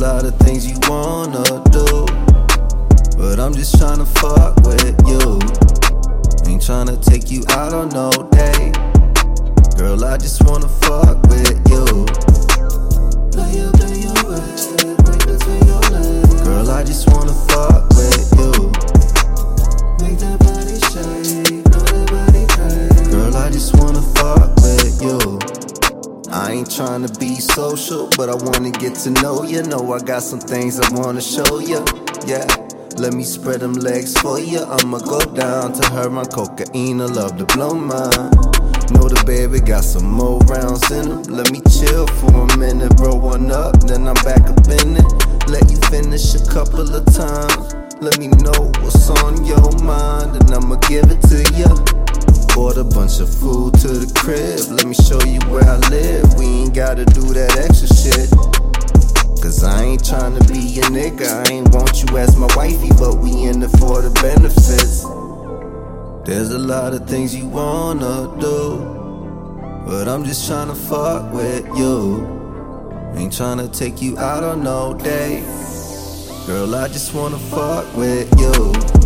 lot of things you wanna do, but I'm just tryna fuck with you. Ain't tryna take you out on no date. Girl, I just wanna fuck with you. Ain't tryna be social, but I wanna get to know you. Know I got some things I wanna show you. Yeah. Let me spread them legs for you. I'ma go down to her My cocaine. I love to blow mine. Know the baby got some more rounds in him. Let me chill for a minute, roll one up, then I'm back up in it. Let you finish a couple of times. Let me know what's on your mind, and I'ma give it to you. Bought a bunch of food to the crib. Let me show gotta do that extra shit. Cause I ain't tryna be a nigga. I ain't want you as my wifey, but we in it for the benefits. There's a lot of things you wanna do, but I'm just tryna fuck with you. Ain't tryna take you out on no date. Girl, I just wanna fuck with you.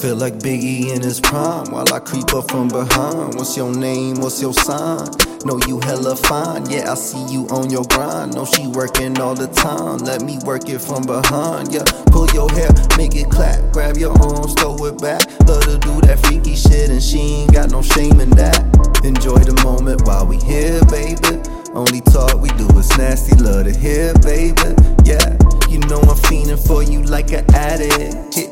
Feel like Biggie in his prime while I creep up from behind. What's your name? What's your sign? Know you hella fine. Yeah, I see you on your grind. Know she working all the time. Let me work it from behind. Yeah, pull your hair, make it clap. Grab your arms, throw it back. Love to do that freaky shit, and she ain't got no shame in that. Enjoy the moment while we here, baby. Only talk we do is nasty. Love to hear, baby. Yeah, you know I'm fiending for you like an addict.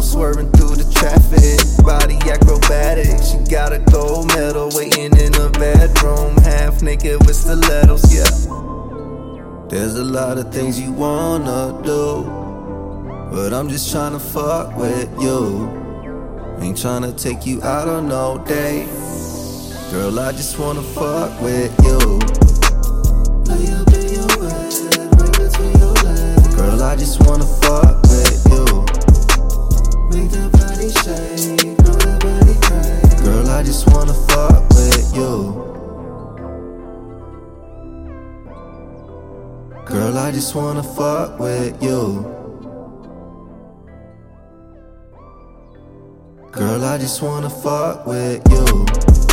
I'm swerving through the traffic. Body acrobatic, she got a gold medal waiting in the bedroom, half naked with stilettos. Yeah, there's a lot of things you wanna do, but I'm just tryna fuck with you. Ain't tryna take you out on no date. Girl, I just wanna fuck with you. Girl, I just wanna fuck with you. Girl, I just wanna fuck with you.